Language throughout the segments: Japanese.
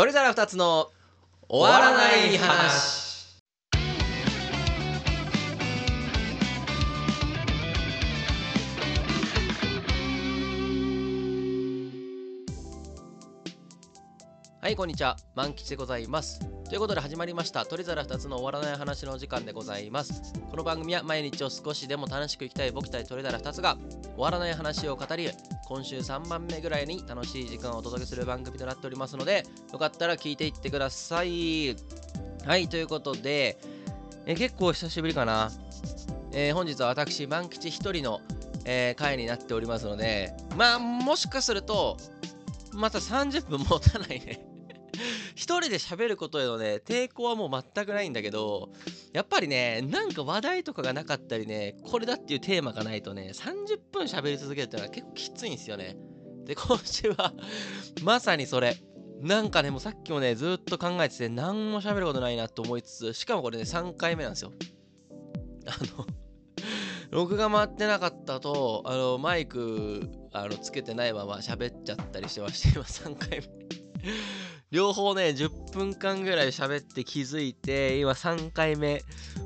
鳥皿二つの終わらない話。はいこんにちは。万吉でございます。ということで始まりました。鳥皿2つの終わらない話のお時間でございます。この番組は毎日を少しでも楽しく生きたい僕たち鳥皿2つが終わらない話を語り今週3番目ぐらいに楽しい時間をお届けする番組となっておりますのでよかったら聞いていってください。はいということでえ結構久しぶりかな、えー本日は私万吉一人の、えー回になっておりますのでまあもしかするとまた30分持たないね。一人で喋ることへのね抵抗はもう全くないんだけどやっぱりねなんか話題とかがなかったりねこれだっていうテーマがないとね30分喋り続けるっていうのは結構きついんですよね。で今週はまさにそれ。なんかねもうさっきもねずっと考えてて何も喋ることないなと思いつつしかもこれね3回目なんですよ。あの録画回ってなかったとあのマイクあのつけてないまま喋っちゃったりしてまして今3回目。両方ね10分間ぐらい喋って気づいて今3回目。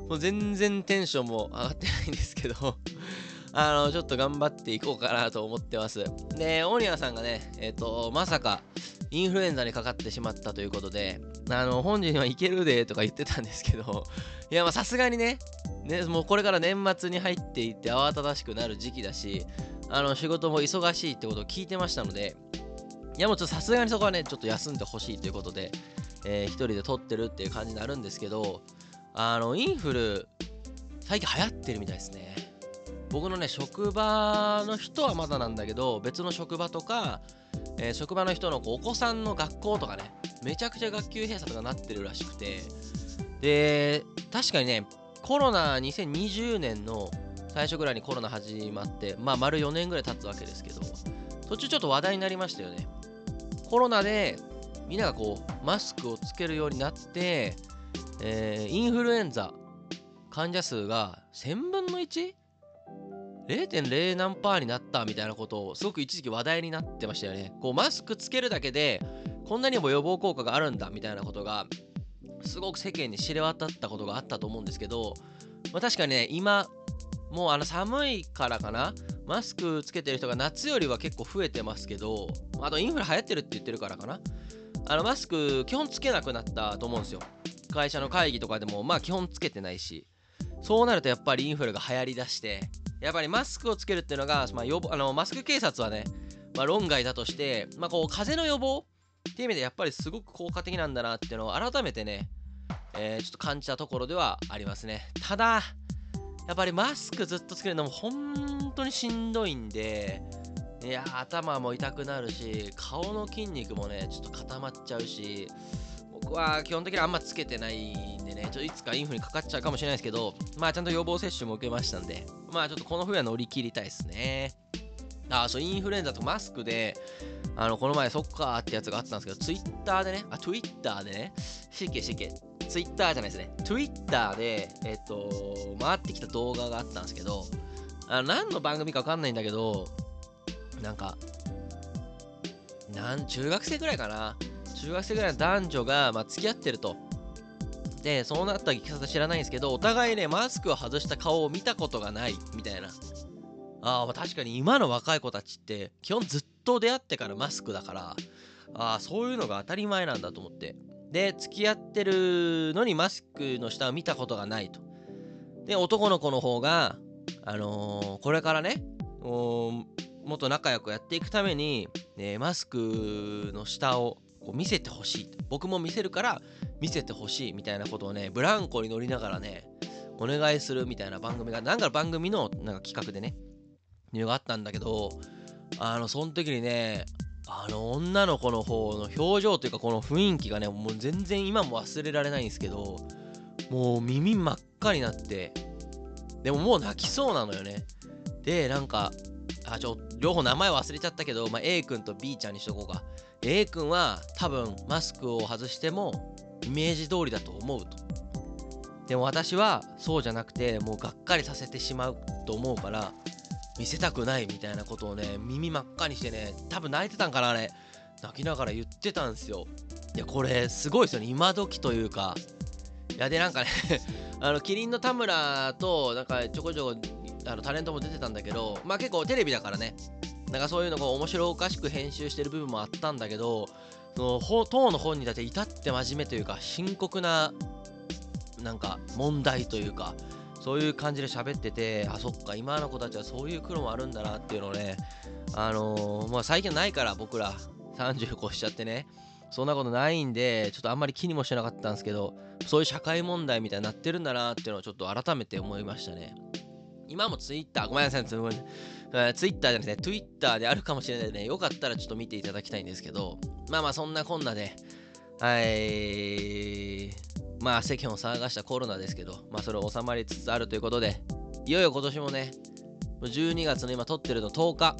もう全然テンションも上がってないんですけど あのちょっと頑張っていこうかなと思ってます。でオニアさんがねえっ、とまさかインフルエンザにかかってしまったということであの本人はいけるでとか言ってたんですけどいやまあさすがにねねもうこれから年末に入っていって慌ただしくなる時期だしあの仕事も忙しいってことを聞いてましたのでいやもうちょっとさすがにそこはねちょっと休んでほしいということで、えー一人で撮ってるっていう感じになるんですけどあのインフル最近流行ってるみたいですね。僕のね職場の人はまだなんだけど別の職場とか、えー職場の人のこうお子さんの学校とかねめちゃくちゃ学級閉鎖とかなってるらしくてで確かにねコロナ2020年の最初ぐらいにコロナ始まってまあ丸4年ぐらい経つわけですけど途中ちょっと話題になりましたよね。コロナでみんながこうマスクをつけるようになって、えーインフルエンザ患者数が1000分の 1?0.0 何パーになったみたいなことをすごく一時期話題になってましたよね。こうマスクつけるだけでこんなにも予防効果があるんだみたいなことがすごく世間に知れ渡ったことがあったと思うんですけど、まあ、確かにね今もうあの寒いからかな？マスクつけてる人が夏よりは結構増えてますけどあとインフル流行ってるって言ってるからかな？あのマスク基本つけなくなったと思うんですよ。会社の会議とかでもまあ基本つけてないし。そうなるとやっぱりインフルが流行りだしてやっぱりマスクをつけるっていうのが、まあ、予防あのマスク警察はね、まあ、論外だとして、まあ、こう風邪の予防っていう意味でやっぱりすごく効果的なんだなっていうのを改めてね、えーちょっと感じたところではありますね。ただやっぱりマスクずっとつけるのも本当にしんどいんでいや頭も痛くなるし顔の筋肉もねちょっと固まっちゃうし僕は基本的にあんまつけてないんでねちょっといつかインフルにかかっちゃうかもしれないですけどまあちゃんと予防接種も受けましたんでまあちょっとこの冬は乗り切りたいですね。あそうインフルエンザとマスクであのこの前そっかーってやつがあってたんですけどツイッターでねあツイッターでねしけしけツイッターじゃないですね。ツイッターでえっと回ってきた動画があったんですけどあの何の番組か分かんないんだけどなんかなん中学生ぐらいかな。中学生ぐらいの男女が、まあ、付き合ってると。でそうなったいきさつ知らないんですけどお互いねマスクを外した顔を見たことがないみたいな。あまあ確かに今の若い子たちって基本ずっと出会ってからマスクだからあーそういうのが当たり前なんだと思って。で付き合ってるのにマスクの下を見たことがないと。で男の子の方があのーこれからねもっと仲良くやっていくために、ね、マスクの下をこう見せてほしい僕も見せるから見せてほしいみたいなことをねブランコに乗りながらねお願いするみたいな番組がなんか番組のなんか企画でねいうのがあったんだけどあのその時にねあの女の子の方の表情というかこの雰囲気がねもう全然今も忘れられないんですけどもう耳真っ赤になってでももう泣きそうなのよね。でなんかあちょ両方名前忘れちゃったけど、まあ、A 君と B ちゃんにしとこうか。A 君は多分マスクを外してもイメージ通りだと思うと。でも私はそうじゃなくてもうがっかりさせてしまうと思うから見せたくないみたいなことをね耳真っ赤にしてね多分泣いてたんかなあれ。泣きながら言ってたんですよ。いやこれすごいですよね。今時というか。いやでなんかね あのキリンの田村となんかちょこちょこあのタレントも出てたんだけどまあ結構テレビだからね。なんかそういうのが面白おかしく編集してる部分もあったんだけどその当の本にだって至って真面目というか深刻ななんか問題というか。そういう感じで喋っててあそっか今の子たちはそういう苦労もあるんだなっていうのをねあのー、まあ最近ないから僕ら30越しちゃってねそんなことないんでちょっとあんまり気にもしてなかったんですけどそういう社会問題みたいになってるんだなっていうのをちょっと改めて思いましたね。今もツイッターごめんなさいツイッターじゃなくてツイッターであるかもしれないので、ね、よかったらちょっと見ていただきたいんですけどまあまあそんなこんなではい。まあ世間を騒がしたコロナですけどまあそれ収まりつつあるということでいよいよ今年もね12月の今撮ってるの10日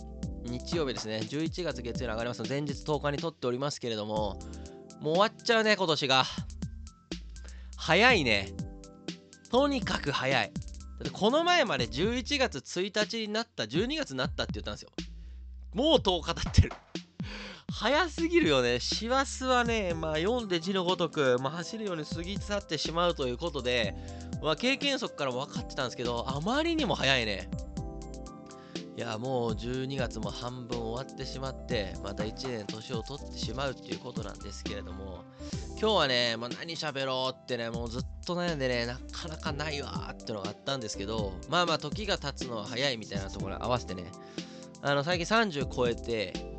日曜日ですね、11月月曜に上がりますの前日10日に撮っておりますけれども、もう終わっちゃうね、今年が。早いね。とにかく早い。だってこの前まで11月1日になった、12月になったって言ったんですよ。もう10日経ってる。早すぎるよね。師走はね、まあ読んで字のごとく、まあ、走るように過ぎ去ってしまうということで、まあ、経験則からも分かってたんですけど、あまりにも早いね。いやもう12月も半分終わってしまってまた1年年を取ってしまうっていうことなんですけれども今日はね、まあ、何喋ろうってねもうずっと悩んでねなかなかないわってのがあったんですけどまあまあ時が経つのは早いみたいなところ合わせてねあの最近30超えて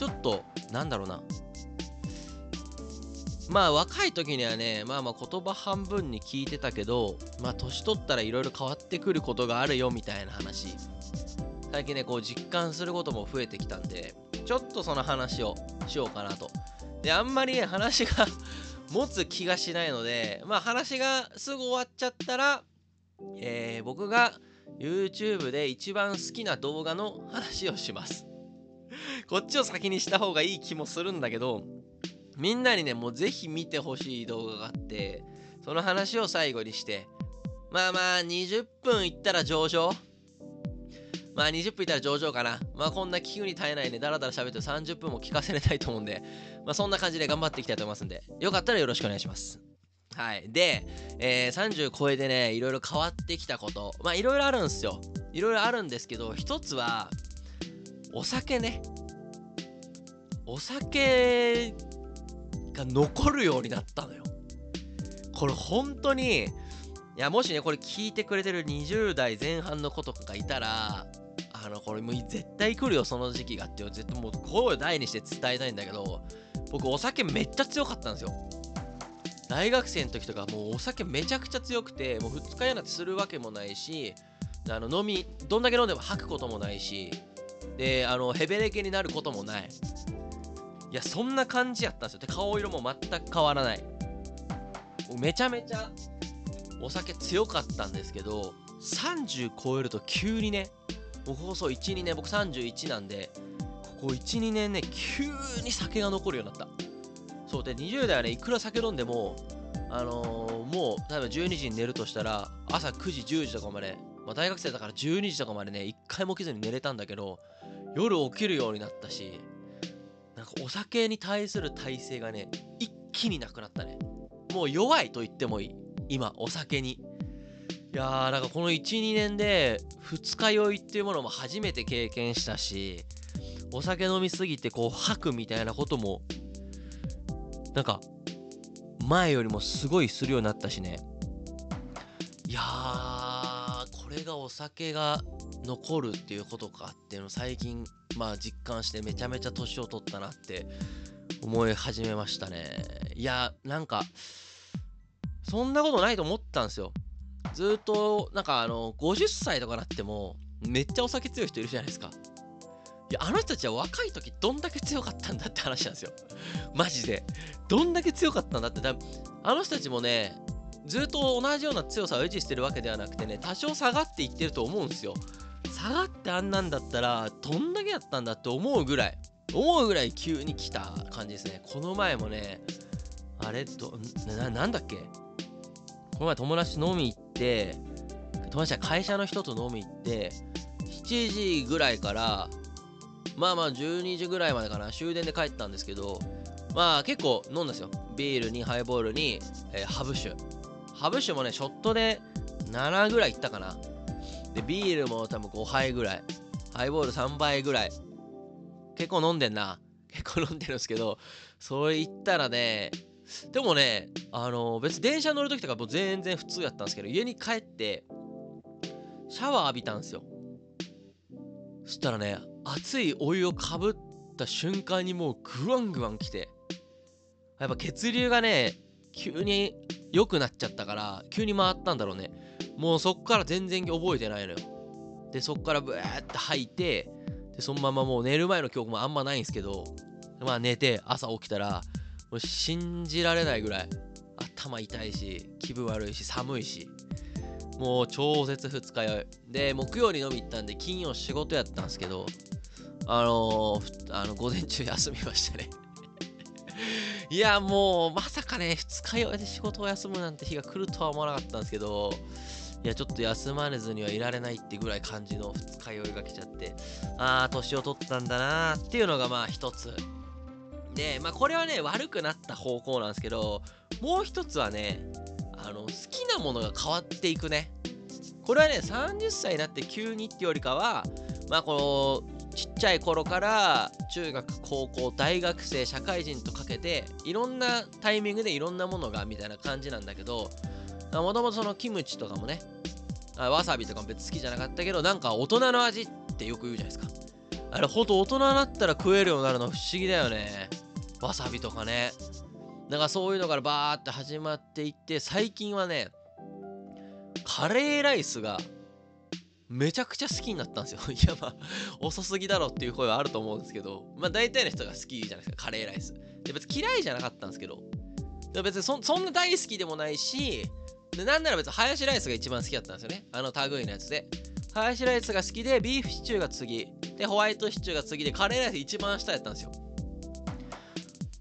ちょっとなんだろうな。まあ若い時にはねまあまあ言葉半分に聞いてたけどまあ年取ったらいろいろ変わってくることがあるよみたいな話。最近ねこう実感することも増えてきたんでちょっとその話をしようかなと。であんまりね話が 持つ気がしないのでまあ話がすぐ終わっちゃったら、えー、僕が YouTube で一番好きな動画の話をします。こっちを先にした方がいい気もするんだけどみんなにね、もうぜひ見てほしい動画があって、その話を最後にして、まあまあ20分いったら上々。まあ20分いったら上々かな。まあこんな聞くに耐えないね、だらだら喋って30分も聞かせれないと思うんで、まあそんな感じで頑張っていきたいと思いますんで、よかったらよろしくお願いします。はい。で、えー、30超えてね、いろいろ変わってきたこと、まあいろいろあるんですよ。いろいろあるんですけど、一つは、お酒ね。お酒が残るようになったのよ。これ本当に、いや、もしね、これ聞いてくれてる20代前半の子とかがいたら、あの、これもう絶対来るよ、その時期がって絶対もう声を大にして伝えたいんだけど、僕お酒めっちゃ強かったんですよ。大学生の時とかもうお酒めちゃくちゃ強くて、もう二日酔いなんてするわけもないし、あの飲み、どんだけ飲んでも吐くこともないし、で、あの、ヘベレケになることもない。いやそんな感じやったんですよ。で顔色も全く変わらない。めちゃめちゃお酒強かったんですけど30超えると急にねもう放送12年僕31なんでここ12年ね急に酒が残るようになった。そうで20代はねいくら酒飲んでもあのー、もう例えば12時に寝るとしたら朝9時10時とかまで、まあ、大学生だから12時とかまでね一回も起きずに寝れたんだけど夜起きるようになったしなんかお酒に対する耐性がね、一気になくなったね。もう弱いと言ってもいい。今、お酒に。いやー、なんかこの1、2年で二日酔いっていうものも初めて経験したし、お酒飲みすぎてこう吐くみたいなことも、なんか、前よりもすごいするようになったしね。いやー、れがお酒が残るっていうことかっていうの最近まあ実感してめちゃめちゃ年を取ったなって思い始めましたね。いやなんかそんなことないと思ったんですよ。ずっとなんかあの50歳とかなってもめっちゃお酒強い人いるじゃないですか。いやあの人たちは若い時どんだけ強かったんだって話なんですよ。マジで。どんだけ強かったんだって。あの人たちもねずっと同じような強さを維持してるわけではなくてね多少下がっていってると思うんですよ。下がってあんなんだったらどんだけやったんだって思うぐらい思うぐらい急に来た感じですね。この前もねあれどななんだっけ？この前友達飲み行って友達は会社の人と飲み行って7時ぐらいからまあまあ12時ぐらいまでかな終電で帰ったんですけどまあ結構飲んだんですよ。ビールにハイボールに、えー、ハブ酒。ハブ酒もねショットで7ぐらいいったかな。でビールも多分5杯ぐらい。ハイボール3杯ぐらい。結構飲んでんな。結構飲んでるんですけどそれ言ったらねでもねあの別に電車乗る時とかもう全然普通やったんですけど家に帰ってシャワー浴びたんですよ。そしたらね熱いお湯をかぶった瞬間にもうグワングワン来て。やっぱ血流がね急に良くなっちゃったから急に回ったんだろうね。もうそっから全然覚えてないのよ。でそっからブーって吐いてでそのままもう寝る前の記憶もあんまないんですけどまあ寝て朝起きたらもう信じられないぐらい頭痛いし気分悪いし寒いしもう超絶二日酔い。で木曜に飲み行ったんで金曜仕事やったんですけどあのー、あの午前中休みましたね。いやもうまさかね二日酔いで仕事を休むなんて日が来るとは思わなかったんですけどいやちょっと休まれずにはいられないってぐらい感じの二日酔いが来ちゃってああ年を取ったんだなーっていうのがまあ一つ。でまあこれはね悪くなった方向なんですけどもう一つはねあの好きなものが変わっていくね。これはね30歳になって急にってよりかはまあこのちっちゃい頃から中学高校大学生社会人とかけていろんなタイミングでいろんなものがみたいな感じなんだけどもともとそのキムチとかもねわさびとかも別に好きじゃなかったけどなんか大人の味ってよく言うじゃないですか。あれほんと大人になったら食えるようになるの不思議だよね。わさびとかね。なんかそういうのからバーって始まっていって最近はねカレーライスがめちゃくちゃ好きになったんですよ。いやまあ遅すぎだろっていう声はあると思うんですけどまあ大体の人が好きじゃないですかカレーライス。で別に嫌いじゃなかったんですけど別にそんな大好きでもないしでなんなら別にハヤシライスが一番好きだったんですよね。あの類のやつで。ハヤシライスが好きで、ビーフシチューが次、で、ホワイトシチューが次で、カレーライス一番下やったんですよ。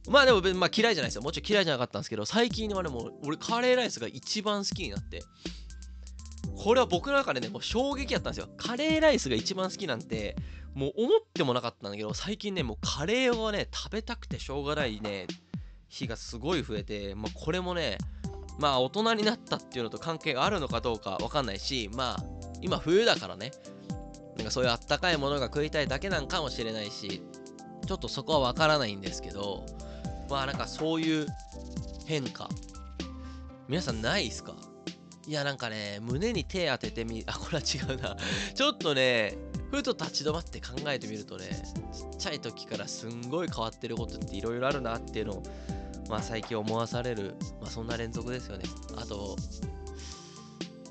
まあでも、まあ、嫌いじゃないですよ。もちろん嫌いじゃなかったんですけど、最近はね、もう俺カレーライスが一番好きになって、これは僕の中でね、もう衝撃やったんですよ。カレーライスが一番好きなんて、もう思ってもなかったんだけど、最近ね、もうカレーをね、食べたくてしょうがないね、日がすごい増えて、まあこれもね、まあ大人になったっていうのと関係があるのかどうかわかんないし、まあ今冬だからね、なんかそういうあったかいものが食いたいだけなんかもしれないし、ちょっとそこはわからないんですけど、まあなんかそういう変化、皆さんないっすか？いやなんかね、胸に手当ててみ、あ、これは違うな。ちょっとね、ふと立ち止まって考えてみるとね、ちっちゃい時からすんごい変わってることっていろいろあるなっていうのをまあ、最近思わされる、まあ、そんな連続ですよね。あと、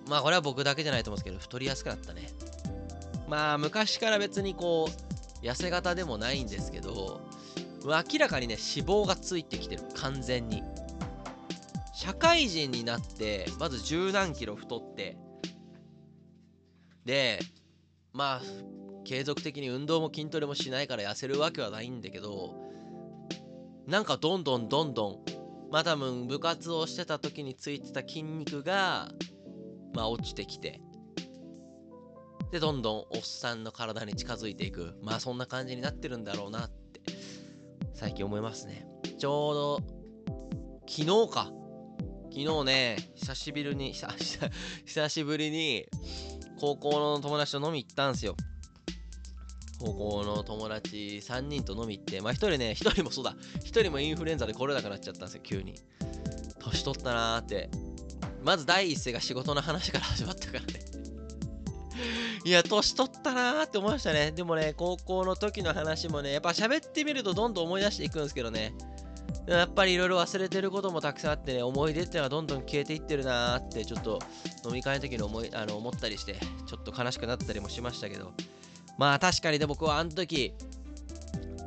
まあこれは僕だけじゃないと思うんですけど、太りやすくなったね。まあ昔から別にこう、痩せ型でもないんですけど、明らかにね、脂肪がついてきてる、完全に。社会人になって、まず十何キロ太って、で、まあ、継続的に運動も筋トレもしないから痩せるわけはないんだけど、なんかどんどんどんどんまあ多分部活をしてた時についてた筋肉がまあ落ちてきてでどんどんおっさんの体に近づいていく。まあそんな感じになってるんだろうなって最近思いますね。ちょうど昨日か。昨日ね久しぶりに 久しぶりに高校の友達と飲み行ったんすよ高校の友達3人と飲み行って、まあ1人ね、1人もそうだ、1人もインフルエンザで来れなくなっちゃったんですよ、急に。年取ったなーって。まず第一声が仕事の話から始まったからねいや、年取ったなーって思いましたね。でもね、高校の時の話もね、やっぱ喋ってみるとどんどん思い出していくんですけどね。やっぱりいろいろ忘れてることもたくさんあってね、思い出っていうのはどんどん消えていってるなーって、ちょっと飲み会の時に思いあの思ったりして、ちょっと悲しくなったりもしましたけど、まあ確かにで僕はあの時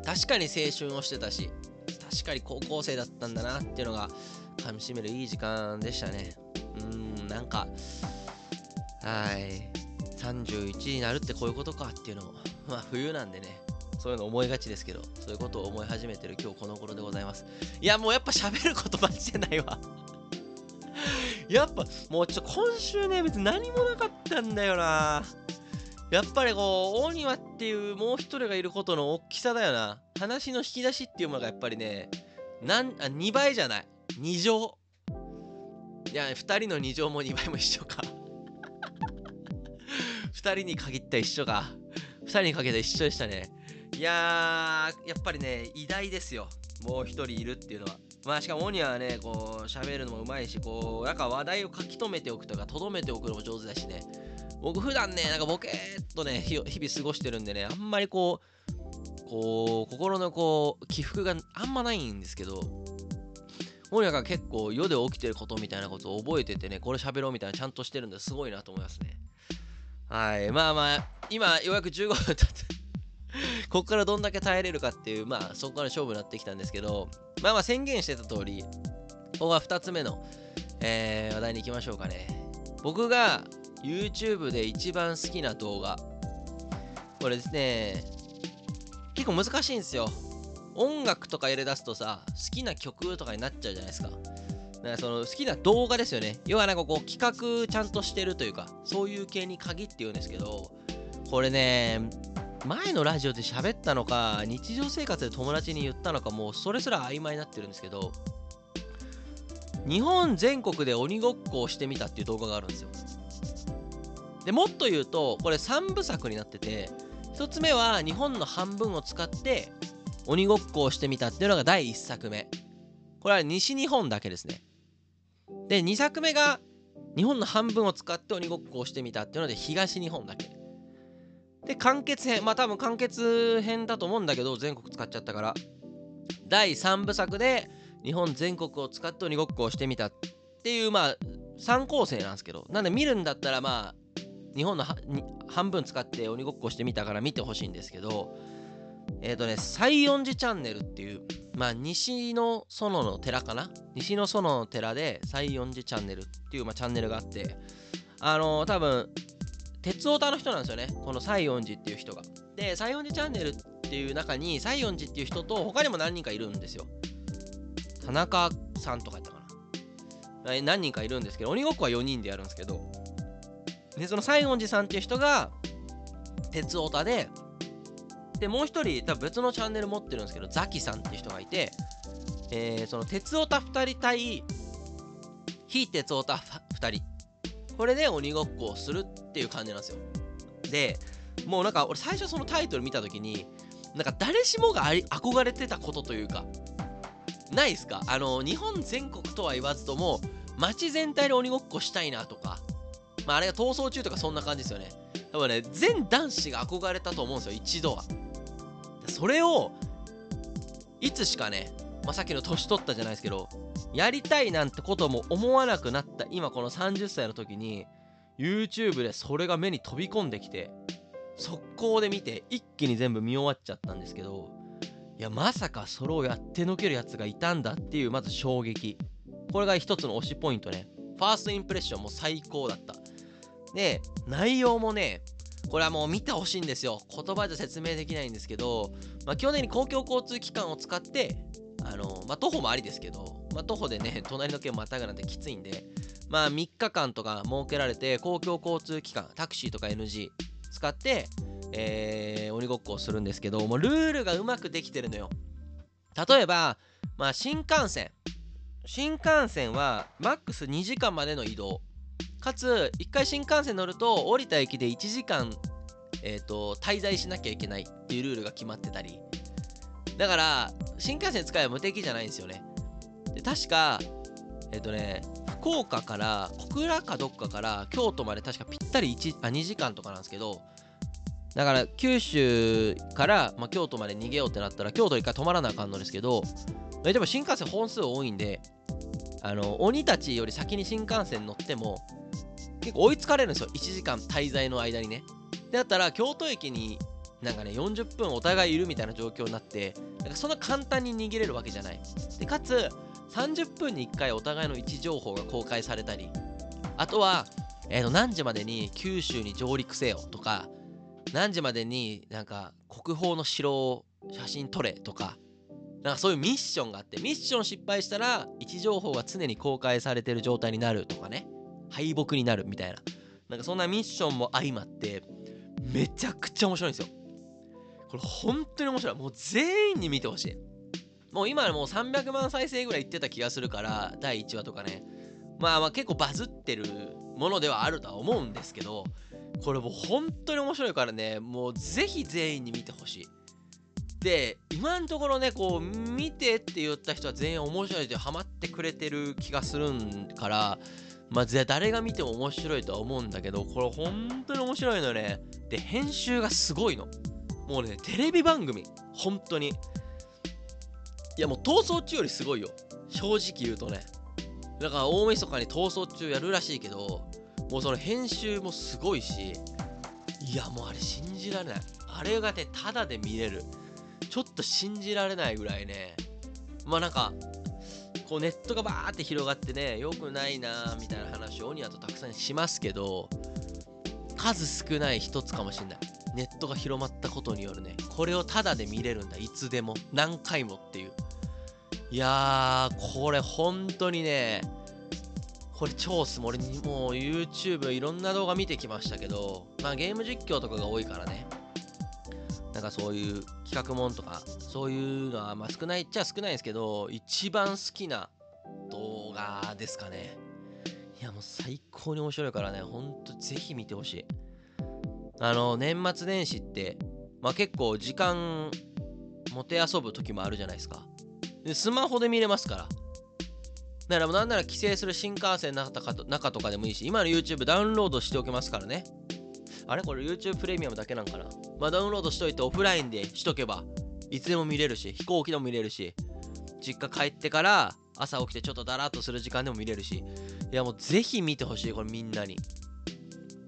確かに青春をしてたし確かに高校生だったんだなっていうのが噛みしめるいい時間でしたね。うんなんかはい31になるってこういうことかっていうのもまあ冬なんでね。そういうの思いがちですけどそういうことを思い始めてる今日この頃でございます。いやもうやっぱ喋ることマジでないわ。やっぱもうちょっと今週ね別に何もなかったんだよな。やっぱりこう、大庭っていうもう一人がいることの大きさだよな。話の引き出しっていうものがやっぱりね、なんあ2倍じゃない。2乗。いや2人の2乗も2倍も一緒か。2人に限った一緒か。2人にかけて一緒でしたね。いやーやっぱりね偉大ですよ。もう1人いるっていうのは。まあしかもオニアはねこう喋るのもうまいしこうなんか話題を書き留めておくとかとどめておくのも上手だしね。僕普段ねなんかボケーっとね日々過ごしてるんでねあんまりこうこう心のこう起伏があんまないんですけどオニアが結構世で起きてることみたいなことを覚えててねこれ喋ろうみたいなちゃんとしてるんですごいなと思いますね。はいまあまあ今ようやく15分経ってここからどんだけ耐えれるかっていう、まあそこから勝負になってきたんですけど、まあまあ宣言してた通り、ここは2つ目の、えー、話題に行きましょうかね。僕が YouTube で一番好きな動画。これですね、結構難しいんですよ。音楽とか入れ出すとさ、好きな曲とかになっちゃうじゃないですか。だからその好きな動画ですよね。要はなんかこう企画ちゃんとしてるというか、そういう系に限って言うんですけど、これね、前のラジオで喋ったのか日常生活で友達に言ったのかもうそれすら曖昧になってるんですけど日本全国で鬼ごっこをしてみたっていう動画があるんですよ。でもっと言うとこれ3部作になってて1つ目は日本の半分を使って鬼ごっこをしてみたっていうのが第1作目。これは西日本だけですね。で2作目が日本の半分を使って鬼ごっこをしてみたっていうので東日本だけ。で、完結編。まあ多分完結編だと思うんだけど、全国使っちゃったから。第3部作で日本全国を使って鬼ごっこをしてみたっていう、まあ3構成なんですけど。なんで見るんだったらまあ、日本の半分使って鬼ごっこしてみたから見てほしいんですけど、えっ、ー、とね、西園寺チャンネルっていう、まあ西の園の寺かな？西の園の寺で西園寺チャンネルっていう、まあ、チャンネルがあって、あのー、多分鉄オタの人なんですよね。この西園寺っていう人が。で西園寺チャンネルっていう中に西園寺っていう人と他にも何人かいるんですよ。田中さんとかやったかな。何人かいるんですけど鬼ごっこは4人でやるんですけどでその西園寺さんっていう人が鉄オタででもう一人多分別のチャンネル持ってるんですけどザキさんっていう人がいて、えー、その鉄オタ2人対非鉄オタ2人これで鬼ごっこをするっていう感じなんですよ。でもうなんか俺最初そのタイトル見た時になんか誰しもが憧れてたことというかないですか？あの日本全国とは言わずとも街全体で鬼ごっこしたいなとかまああれが逃走中とかそんな感じですよね。多分ね全男子が憧れたと思うんですよ一度は。それをいつしかね、まあ、さっきの年取ったじゃないですけどやりたいなんてことも思わなくなった今この30歳の時に YouTube でそれが目に飛び込んできて速攻で見て一気に全部見終わっちゃったんですけどいやまさかそれをやってのけるやつがいたんだっていうまず衝撃。これが一つの推しポイントね。ファーストインプレッションも最高だった。で内容もねこれはもう見てほしいんですよ。言葉で説明できないんですけど、まあ、基本的に公共交通機関を使ってあのまあ徒歩もありですけどまあ、徒歩でね、隣の県をまたぐなんてきついんで、まあ、3日間とか設けられて、公共交通機関、タクシーとか NG 使って、えー、鬼ごっこをするんですけど、もうルールがうまくできてるのよ。例えば、まあ、新幹線。新幹線は、マックス2時間までの移動。かつ、1回新幹線乗ると、降りた駅で1時間、えっ、ー、と、滞在しなきゃいけないっていうルールが決まってたり。だから、新幹線使えば無敵じゃないんですよね。で確かえっ、とね福岡から小倉かどっかから京都まで確かぴったり1あ2時間とかなんですけどだから九州から、まあ、京都まで逃げようってなったら京都一回止まらなあかんのですけど例えば新幹線本数多いんであの鬼たちより先に新幹線乗っても結構追いつかれるんですよ。1時間滞在の間にね。でだったら京都駅になんかね40分お互いいるみたいな状況になってなんかそんな簡単に逃げれるわけじゃない。でかつ30分に1回お互いの位置情報が公開されたりあとは、えー、と何時までに九州に上陸せよとか何時までになんか国宝の城を写真撮れとかなんかそういうミッションがあってミッション失敗したら位置情報が常に公開されてる状態になるとかね。敗北になるみたいな。なんかそんなミッションも相まってめちゃくちゃ面白いんですよ。これ本当に面白い。もう全員に見てほしい。もう今もう300万再生ぐらいいってた気がするから第1話とかね。まあまあ結構バズってるものではあるとは思うんですけどこれもう本当に面白いからねもうぜひ全員に見てほしい。で今のところねこう見てって言った人は全員面白いでハマってくれてる気がするからまあ誰が見ても面白いとは思うんだけどこれ本当に面白いのよね。で編集がすごいの。もうねテレビ番組本当に。いやもう逃走中よりすごいよ。正直言うとね。だから大晦日に逃走中やるらしいけどもうその編集もすごいしいやもうあれ信じられない。あれがねタダで見れる。ちょっと信じられないぐらいね。まあなんかこうネットがバーって広がってね良くないなみたいな話をオニアとたくさんしますけど数少ない一つかもしんない。ネットが広まったことによるね。これをタダで見れるんだ。いつでも。何回もっていう。いやーこれ本当にねこれ超す俺にもう YouTube いろんな動画見てきましたけどまあゲーム実況とかが多いからね。なんかそういう企画もんとかそういうのはまあ少ないっちゃ少ないんですけど一番好きな動画ですかね。いやもう最高に面白いからね。ほんとぜひ見てほしい。あの年末年始ってまあ結構時間もて遊ぶ時もあるじゃないですか。でスマホで見れますから。だからなんなら帰省する新幹線の中とかでもいいし、今の YouTube ダウンロードしておけますからね。あれ？これ YouTube プレミアムだけなんかな？まあダウンロードしといてオフラインでしとけば、いつでも見れるし、飛行機でも見れるし、実家帰ってから朝起きてちょっとだらっとする時間でも見れるし、いやもうぜひ見てほしい、これみんなに。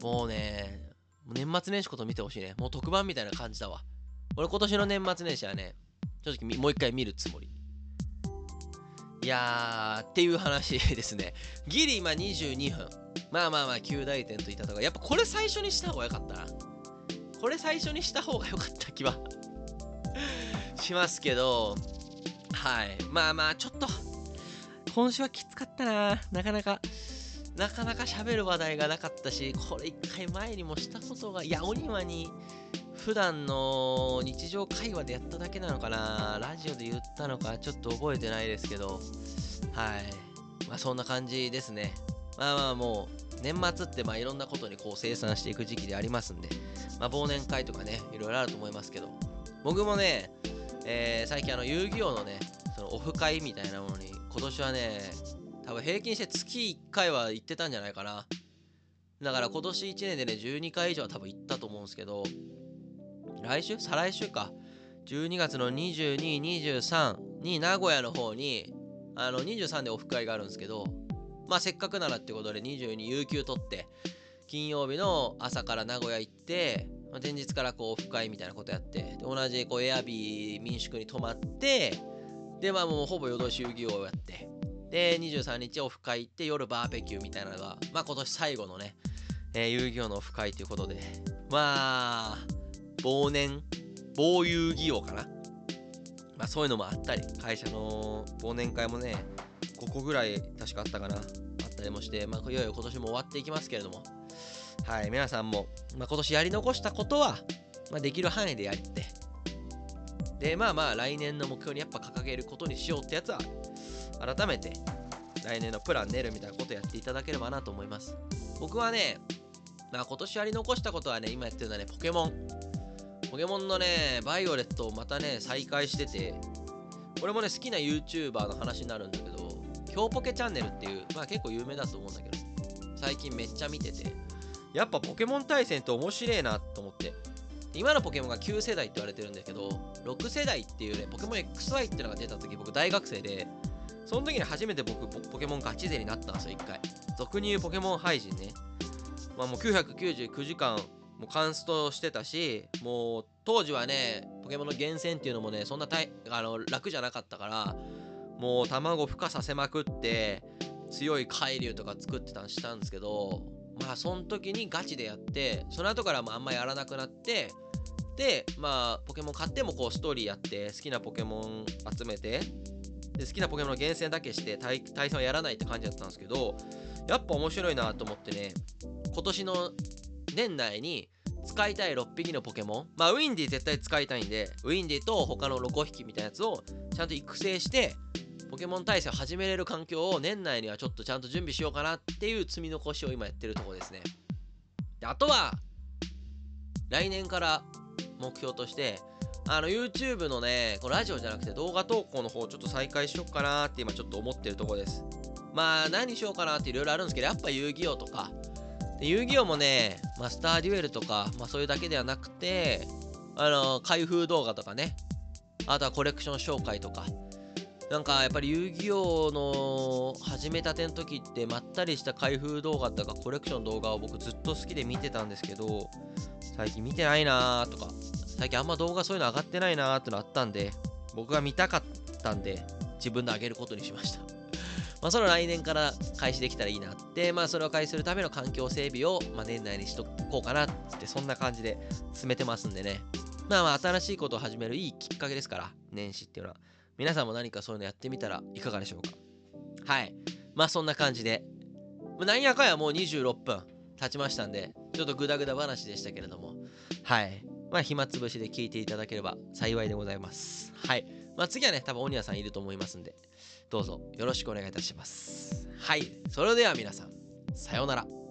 もうね、年末年始こと見てほしいね。もう特番みたいな感じだわ。俺今年の年末年始はね、正直もう一回見るつもり。いやー、っていう話 ですね。ギリ今22分。まあまあまあ、9大点といったとか、やっぱこれ最初にした方が良かったな。これ最初にした方が良かった気は しますけど、はい。まあまあ、ちょっと、今週はきつかったな。なかなか、なかなか喋る話題がなかったし、これ一回前にもしたことが、いや、お庭に普段の日常会話でやっただけなのかなラジオで言ったのかちょっと覚えてないですけどはい。まあそんな感じですね。まあまあもう年末ってまあいろんなことにこう生産していく時期でありますんでまあ忘年会とかねいろいろあると思いますけど。僕もね、えー、最近あの遊戯王のねそのオフ会みたいなものに今年はね多分平均して月1回は行ってたんじゃないかなだから今年1年でね12回以上は多分行ったと思うんですけど来週？再来週か。12月の22、23に名古屋の方に、あの、23でオフ会があるんですけど、まあせっかくならってことで22有給取って、金曜日の朝から名古屋行って、ま、前日からこうオフ会みたいなことやって、で同じこうエアビー民宿に泊まって、で、まあもうほぼ夜通し遊戯王をやって、で、23日オフ会行って夜バーベキューみたいなのが、まあ今年最後のね、えー、遊戯王のオフ会ということで、まあ、忘年、忘遊戯王かな。まあそういうのもあったり、会社の忘年会もね、5個ぐらい確かあったかな。あったりもして、まあいよいよ今年も終わっていきますけれども、はい、皆さんも、まあ、今年やり残したことは、まあ、できる範囲でやって、で、まあまあ来年の目標にやっぱ掲げることにしようってやつは、改めて来年のプラン練るみたいなことやっていただければなと思います。僕はね、まあ今年やり残したことはね、今やってるのはね、ポケモン。ポケモンのね、バイオレットをまたね、再開してて、これもね、好きな YouTuber の話になるんだけど、京ポケチャンネルっていう、まあ結構有名だと思うんだけど、最近めっちゃ見てて、やっぱポケモン対戦って面白いなと思って。今のポケモンが9世代って言われてるんだけど、6世代っていうね、ポケモン XY っていうのが出た時、僕大学生で、その時に初めて僕、ポケモンガチ勢になったんですよ、1回。俗に言うポケモン配信ね。まあもう999時間もうカンストしてたしもう当時はねポケモンの厳選っていうのもねそんなたいあの楽じゃなかったからもう卵孵化させまくって強い海流とか作ってたんしたんですけどまあその時にガチでやってその後からもあんまやらなくなってでまあポケモン買ってもこうストーリーやって好きなポケモン集めてで好きなポケモンの厳選だけして対対戦はやらないって感じだったんですけどやっぱ面白いなと思ってね今年の年内に使いたい6匹のポケモンまあウィンディ絶対使いたいんでウィンディと他の5匹みたいなやつをちゃんと育成してポケモン対戦を始めれる環境を年内にはちょっとちゃんと準備しようかなっていう積み残しを今やってるところですね。であとは来年から目標としてあの YouTube のねこのラジオじゃなくて動画投稿の方ちょっと再開しようかなって今ちょっと思ってるとこです。まあ何しようかなっていろいろあるんですけどやっぱ遊戯王とか。で遊戯王もねマスターデュエルとか、まあ、そういうだけではなくてあの開封動画とかね。あとはコレクション紹介とか。なんかやっぱり遊戯王の始めたての時ってまったりした開封動画とかコレクション動画を僕ずっと好きで見てたんですけど最近見てないなーとか。最近あんま動画そういうの上がってないなーってのあったんで僕が見たかったんで自分で上げることにしました。まあそれ来年から開始できたらいいなってまあそれを開始するための環境整備を、まあ、年内にしとこうかなってそんな感じで進めてますんでね。まあまあ新しいことを始めるいいきっかけですから年始っていうのは。皆さんも何かそういうのやってみたらいかがでしょうか。はい。まあそんな感じで。なんやかんやもう26分経ちましたんでちょっとグダグダ話でしたけれども。はい。まあ暇つぶしで聞いていただければ幸いでございます。はい。まあ次はね多分オニアさんいると思いますんでどうぞよろしくお願いいたします。はい。それでは皆さんさようなら。